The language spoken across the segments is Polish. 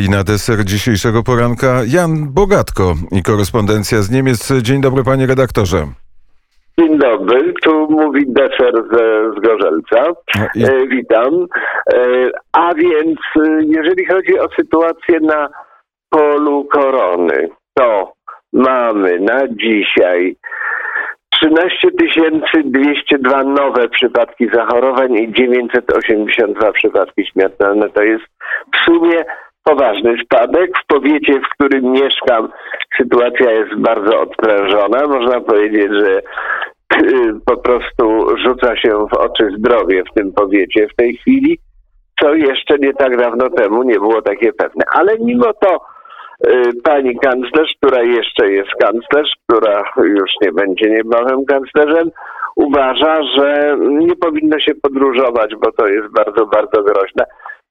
I na deser dzisiejszego poranka Jan Bogatko i korespondencja z Niemiec. Dzień dobry panie redaktorze. Dzień dobry, tu mówi deser z, z Gorzelca. No i- E, witam. E, a więc e, jeżeli chodzi o sytuację na polu korony, to mamy na dzisiaj 13 202 nowe przypadki zachorowań i 982 przypadki śmiertelne. To jest w sumie poważny spadek. W powiecie, w którym mieszkam, sytuacja jest bardzo odprężona. Można powiedzieć, że y, po prostu rzuca się w oczy zdrowie w tym powiecie w tej chwili, co jeszcze nie tak dawno temu nie było takie pewne. Ale mimo to y, pani kanclerz, która jeszcze jest kanclerz, która już nie będzie niebawem kanclerzem, uważa, że nie powinno się podróżować, bo to jest bardzo, bardzo groźne.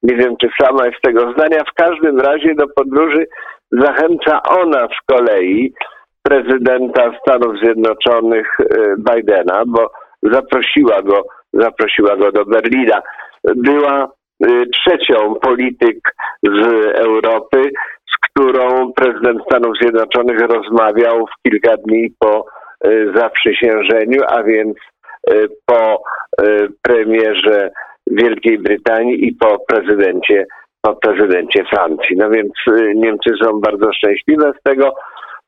Nie wiem, czy sama jest tego zdania. W każdym razie do podróży zachęca ona z kolei prezydenta Stanów Zjednoczonych y, Bidena, bo zaprosiła go, zaprosiła go do Berlina. Była y, trzecią polityk z Europy, z którą prezydent Stanów Zjednoczonych rozmawiał w kilka dni po y, zaprzysiężeniu, a więc po premierze Wielkiej Brytanii i po prezydencie, po prezydencie Francji. No więc y, Niemcy są bardzo szczęśliwe z tego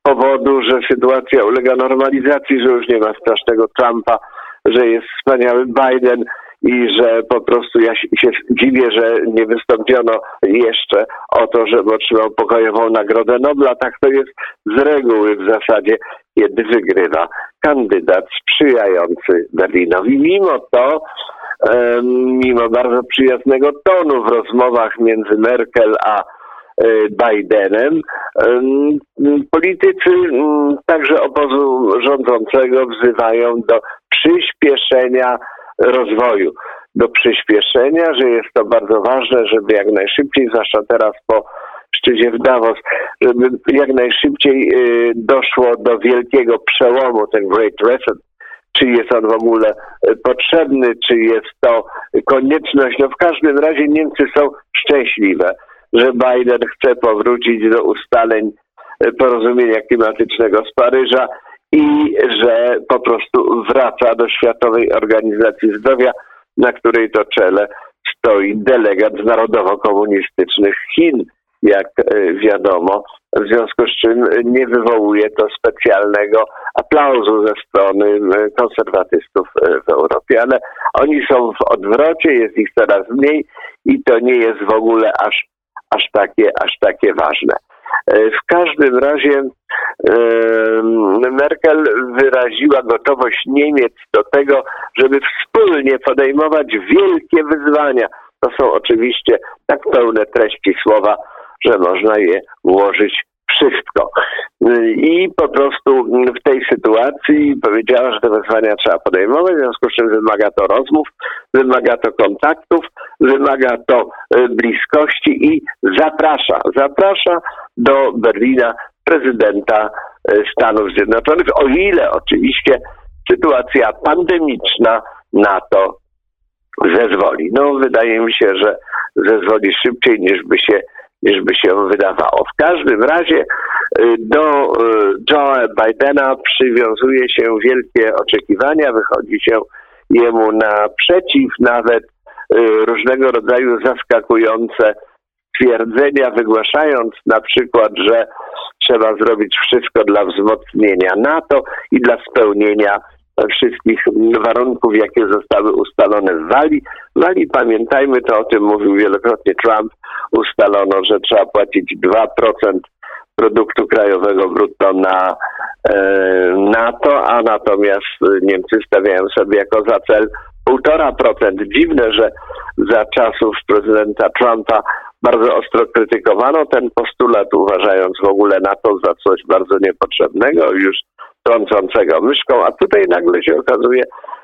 powodu, że sytuacja ulega normalizacji, że już nie ma strasznego Trumpa, że jest wspaniały Biden i że po prostu ja się dziwię, że nie wystąpiono jeszcze o to, żeby otrzymał pokojową Nagrodę Nobla. Tak to jest z reguły w zasadzie, kiedy wygrywa kandydat sprzyjający Berlinowi. Mimo to, mimo bardzo przyjaznego tonu w rozmowach między Merkel a e, Bidenem. Em, Politycy mm, także obozu rządzącego wzywają do przyspieszenia rozwoju, do przyspieszenia, że jest to bardzo ważne, żeby jak najszybciej, zwłaszcza teraz po szczycie w Davos, żeby jak najszybciej y, doszło do wielkiego przełomu, ten Great Reset, czy jest on w ogóle y, potrzebny, czy jest to konieczność. No w każdym razie Niemcy są szczęśliwe, że Biden chce powrócić do ustaleń y, porozumienia klimatycznego z Paryża i że po prostu wraca do Światowej Organizacji Zdrowia, na której to czele stoi delegat z narodowo-komunistycznych Chin, jak e, wiadomo, w związku z czym nie wywołuje to specjalnego aplauzu ze strony e, konserwatystów e, w Europie, ale oni są w odwrocie, jest ich coraz mniej i to nie jest w ogóle aż, aż, takie, aż takie ważne. E, W każdym razie e, Merkel wyraziła gotowość Niemiec do tego, żeby wspólnie podejmować wielkie wyzwania. To są oczywiście tak pełne treści słowa, że można je ułożyć wszystko. I po prostu w tej sytuacji powiedziała, że te wyzwania trzeba podejmować, w związku z czym wymaga to rozmów, wymaga to kontaktów, wymaga to e, bliskości i zaprasza, zaprasza do Berlina prezydenta e, Stanów Zjednoczonych, o ile oczywiście sytuacja pandemiczna na to zezwoli. No wydaje mi się, że zezwoli szybciej niż by się, niż by się wydawało. W każdym razie y, do y, Joe Bidena przywiązuje się wielkie oczekiwania, wychodzi się jemu naprzeciw, nawet y, różnego rodzaju zaskakujące twierdzenia, wygłaszając na przykład, że trzeba zrobić wszystko dla wzmocnienia NATO i dla spełnienia wszystkich warunków, jakie zostały ustalone w Walii. Walii, pamiętajmy, to o tym mówił wielokrotnie Trump, ustalono, że trzeba płacić 2% produktu krajowego brutto na e, NATO, a natomiast Niemcy stawiają sobie jako za cel 1,5%. Dziwne, że za czasów prezydenta Trumpa bardzo ostro krytykowano ten postulat, uważając w ogóle NATO za coś bardzo niepotrzebnego, już trącącego myszką, a tutaj nagle się okazuje,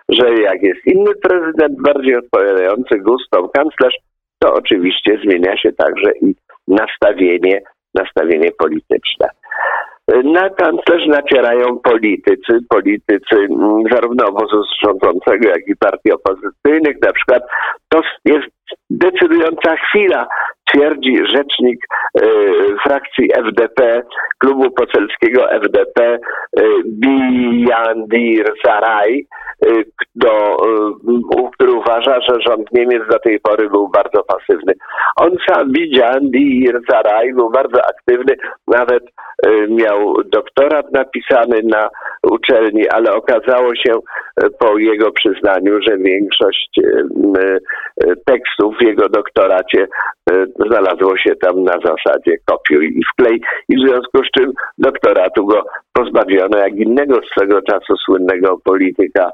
że jak jest inny prezydent, bardziej odpowiadający gustom kanclerz, to oczywiście zmienia się także i nastawienie, nastawienie polityczne. Na kanclerz nacierają politycy, politycy mm, zarówno obozu rządzącego, jak i partii opozycyjnych. Na przykład to jest decydująca chwila, twierdzi rzecznik e, frakcji FDP, klubu poselskiego FDP, e, Bijandir Saraj, do, który uważa, że rząd Niemiec do tej pory był bardzo pasywny. On sam, Bijandir Saraj, był bardzo aktywny, nawet miał doktorat napisany na uczelni, ale okazało się po jego przyznaniu, że większość tekstów w jego doktoracie znalazło się tam na zasadzie kopiuj i wklej i w związku z czym doktoratu go pozbawiono, jak innego swego czasu słynnego polityka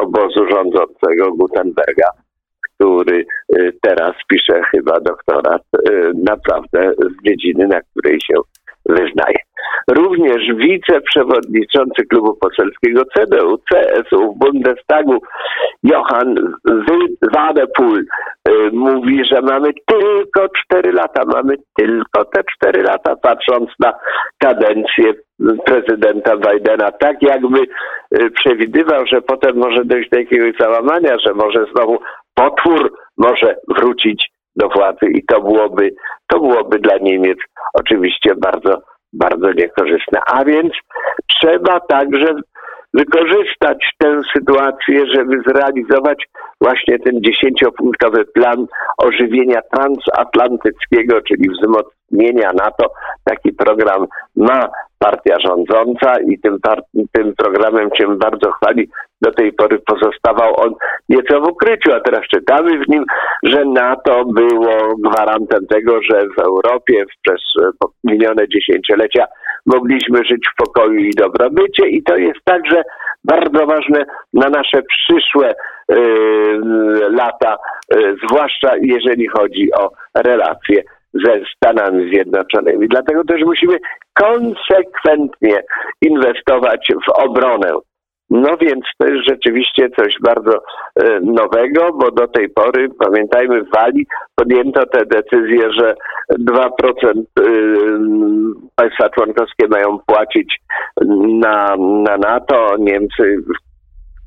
obozu rządzącego Gutenberga, który teraz pisze chyba doktorat naprawdę z dziedziny, na której się wyznaje. Również wiceprzewodniczący klubu poselskiego CDU, CSU w Bundestagu Johann Wadepool y, mówi, że mamy tylko cztery lata, mamy tylko te cztery lata, patrząc na kadencję prezydenta Bidena, tak jakby y, przewidywał, że potem może dojść do jakiegoś załamania, że może znowu potwór może wrócić do władzy i to byłoby, to byłoby dla Niemiec oczywiście bardzo, bardzo niekorzystne. A więc trzeba także wykorzystać tę sytuację, żeby zrealizować właśnie ten dziesięciopunktowy plan ożywienia transatlantyckiego, czyli wzmocnienia NATO. Taki program ma partia rządząca i tym, tym programem się bardzo chwali. Do tej pory pozostawał on nieco w ukryciu, a teraz czytamy w nim, że NATO było gwarantem tego, że w Europie przez minione dziesięciolecia mogliśmy żyć w pokoju i dobrobycie i to jest także bardzo ważne na nasze przyszłe y, lata, y, zwłaszcza jeżeli chodzi o relacje ze Stanami Zjednoczonymi. Dlatego też musimy konsekwentnie inwestować w obronę. No więc to jest rzeczywiście coś bardzo e, nowego, bo do tej pory, pamiętajmy, w Walii podjęto tę decyzję, że 2% e, państwa członkowskie mają płacić na, na NATO. Niemcy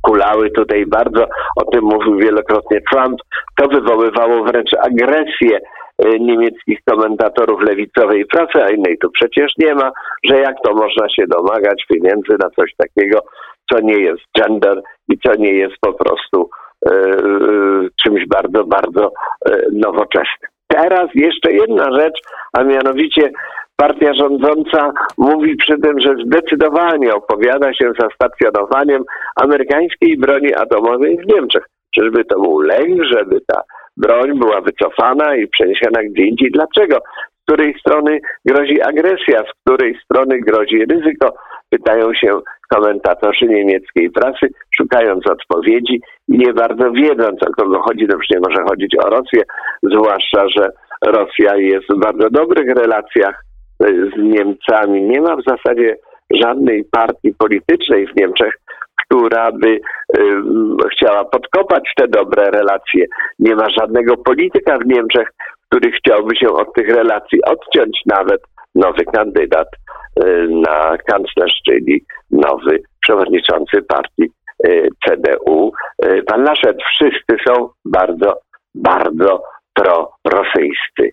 kulały tutaj bardzo, o tym mówił wielokrotnie Trump. To wywoływało wręcz agresję E, niemieckich komentatorów lewicowej pracy, a innej tu przecież nie ma, że jak to można się domagać pieniędzy na coś takiego, co nie jest gender i co nie jest po prostu e, e, czymś bardzo, bardzo nowoczesnym. Teraz jeszcze jedna rzecz, a mianowicie partia rządząca mówi przy tym, że zdecydowanie opowiada się za stacjonowaniem amerykańskiej broni atomowej w Niemczech. Czyżby to był lęk, żeby ta broń była wycofana i przeniesiona gdzie indziej. Dlaczego? Z której strony grozi agresja, z której strony grozi ryzyko? Pytają się komentatorzy niemieckiej prasy, szukając odpowiedzi i nie bardzo wiedząc, o kogo chodzi. To nie może chodzić o Rosję, zwłaszcza, że Rosja jest w bardzo dobrych relacjach z Niemcami. Nie ma w zasadzie żadnej partii politycznej w Niemczech, która by y, chciała podkopać te dobre relacje. Nie ma żadnego polityka w Niemczech, który chciałby się od tych relacji odciąć, nawet nowy kandydat y, na kanclerz, czyli nowy przewodniczący partii y, CDU, pan Laszet. Wszyscy są bardzo, bardzo prorosyjscy.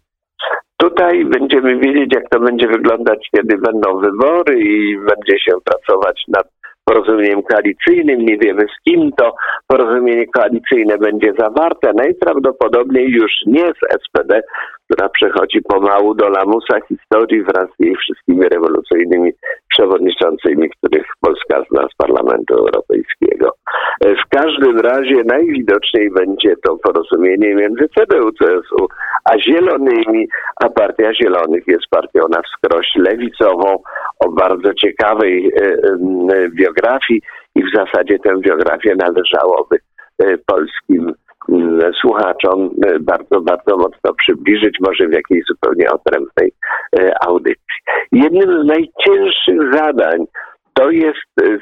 Tutaj będziemy wiedzieć, jak to będzie wyglądać, kiedy będą wybory i będzie się pracować nad porozumieniem koalicyjnym. Nie wiemy z kim to porozumienie koalicyjne będzie zawarte. Najprawdopodobniej już nie z SPD, która przechodzi pomału do lamusa historii wraz z jej wszystkimi rewolucyjnymi przewodniczącymi, których Polska zna z Parlamentu Europejskiego. W każdym razie najwidoczniej będzie to porozumienie między CDU, CSU a Zielonymi, a Partia Zielonych jest partią na wskroś lewicową o bardzo ciekawej e, e, biografii i w zasadzie tę biografię należałoby e, polskim słuchaczom bardzo, bardzo mocno przybliżyć, może w jakiejś zupełnie odrębnej audycji. Jednym z najcięższych zadań to jest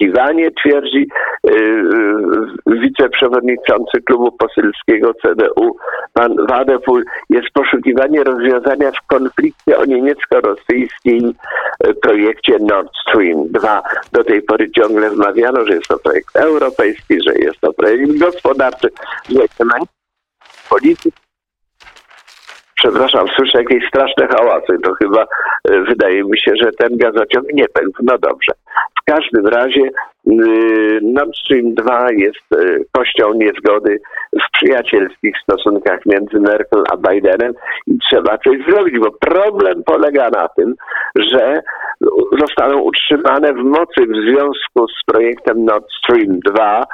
e, poszukiwanie, twierdzi e, e, wiceprzewodniczący klubu poselskiego CDU, pan Wadepul, jest poszukiwanie rozwiązania w konflikcie o niemiecko-rosyjskim e, projekcie Nord Stream 2. Do tej pory ciągle wmawiano, że jest to projekt europejski, że jest to projekt gospodarczy, że nie ma polityki Przepraszam, słyszę jakieś straszne hałasy. To chyba e, wydaje mi się, że ten gazociąg nie pękł. No dobrze. W każdym razie y, Nord Stream 2 jest y, kością niezgody w przyjacielskich stosunkach między Merkel a Bidenem i trzeba coś zrobić, bo problem polega na tym, że zostaną utrzymane w mocy w związku z projektem Nord Stream 2 y,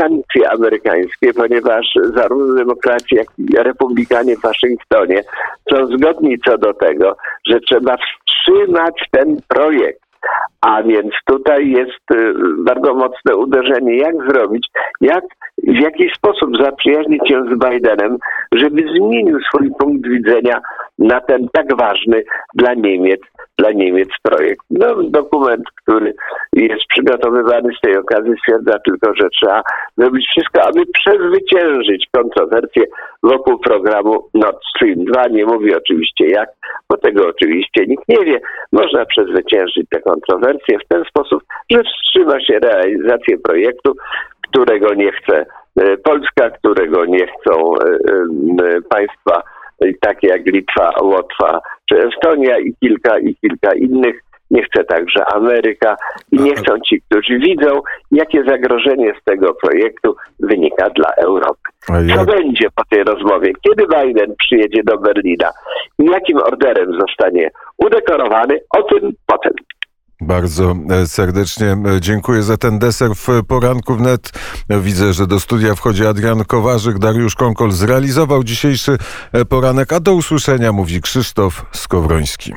sankcje amerykańskie, ponieważ zarówno demokraci, jak i republikanie w Waszyngtonie są zgodni co do tego, że trzeba wstrzymać ten projekt. A więc tutaj jest y, bardzo mocne uderzenie, jak zrobić, jak, w jaki sposób zaprzyjaźnić się z Bidenem, żeby zmienił swój punkt widzenia na ten tak ważny dla Niemiec, dla Niemiec projekt. No, dokument, który jest przygotowywany z tej okazji stwierdza tylko, że trzeba zrobić wszystko, aby przezwyciężyć kontrowersje wokół programu Nord Stream 2. Nie mówi oczywiście jak, bo tego oczywiście nikt nie wie. Można przezwyciężyć te kontrowersje w ten sposób, że wstrzyma się realizację projektu, którego nie chce e, Polska, którego nie chcą e, e, państwa takie jak Litwa, Łotwa czy Estonia i kilka i kilka innych. Nie chce także Ameryka i nie chcą ci, którzy widzą, jakie zagrożenie z tego projektu wynika dla Europy. Co będzie po tej rozmowie? Kiedy Biden przyjedzie do Berlina i jakim orderem zostanie udekorowany? O tym potem. Bardzo e, serdecznie e, dziękuję za ten deser w poranku wnet. Widzę, że do studia wchodzi Adrian Kowarzyk. Dariusz Konkol zrealizował dzisiejszy e, poranek, a do usłyszenia mówi Krzysztof Skowroński.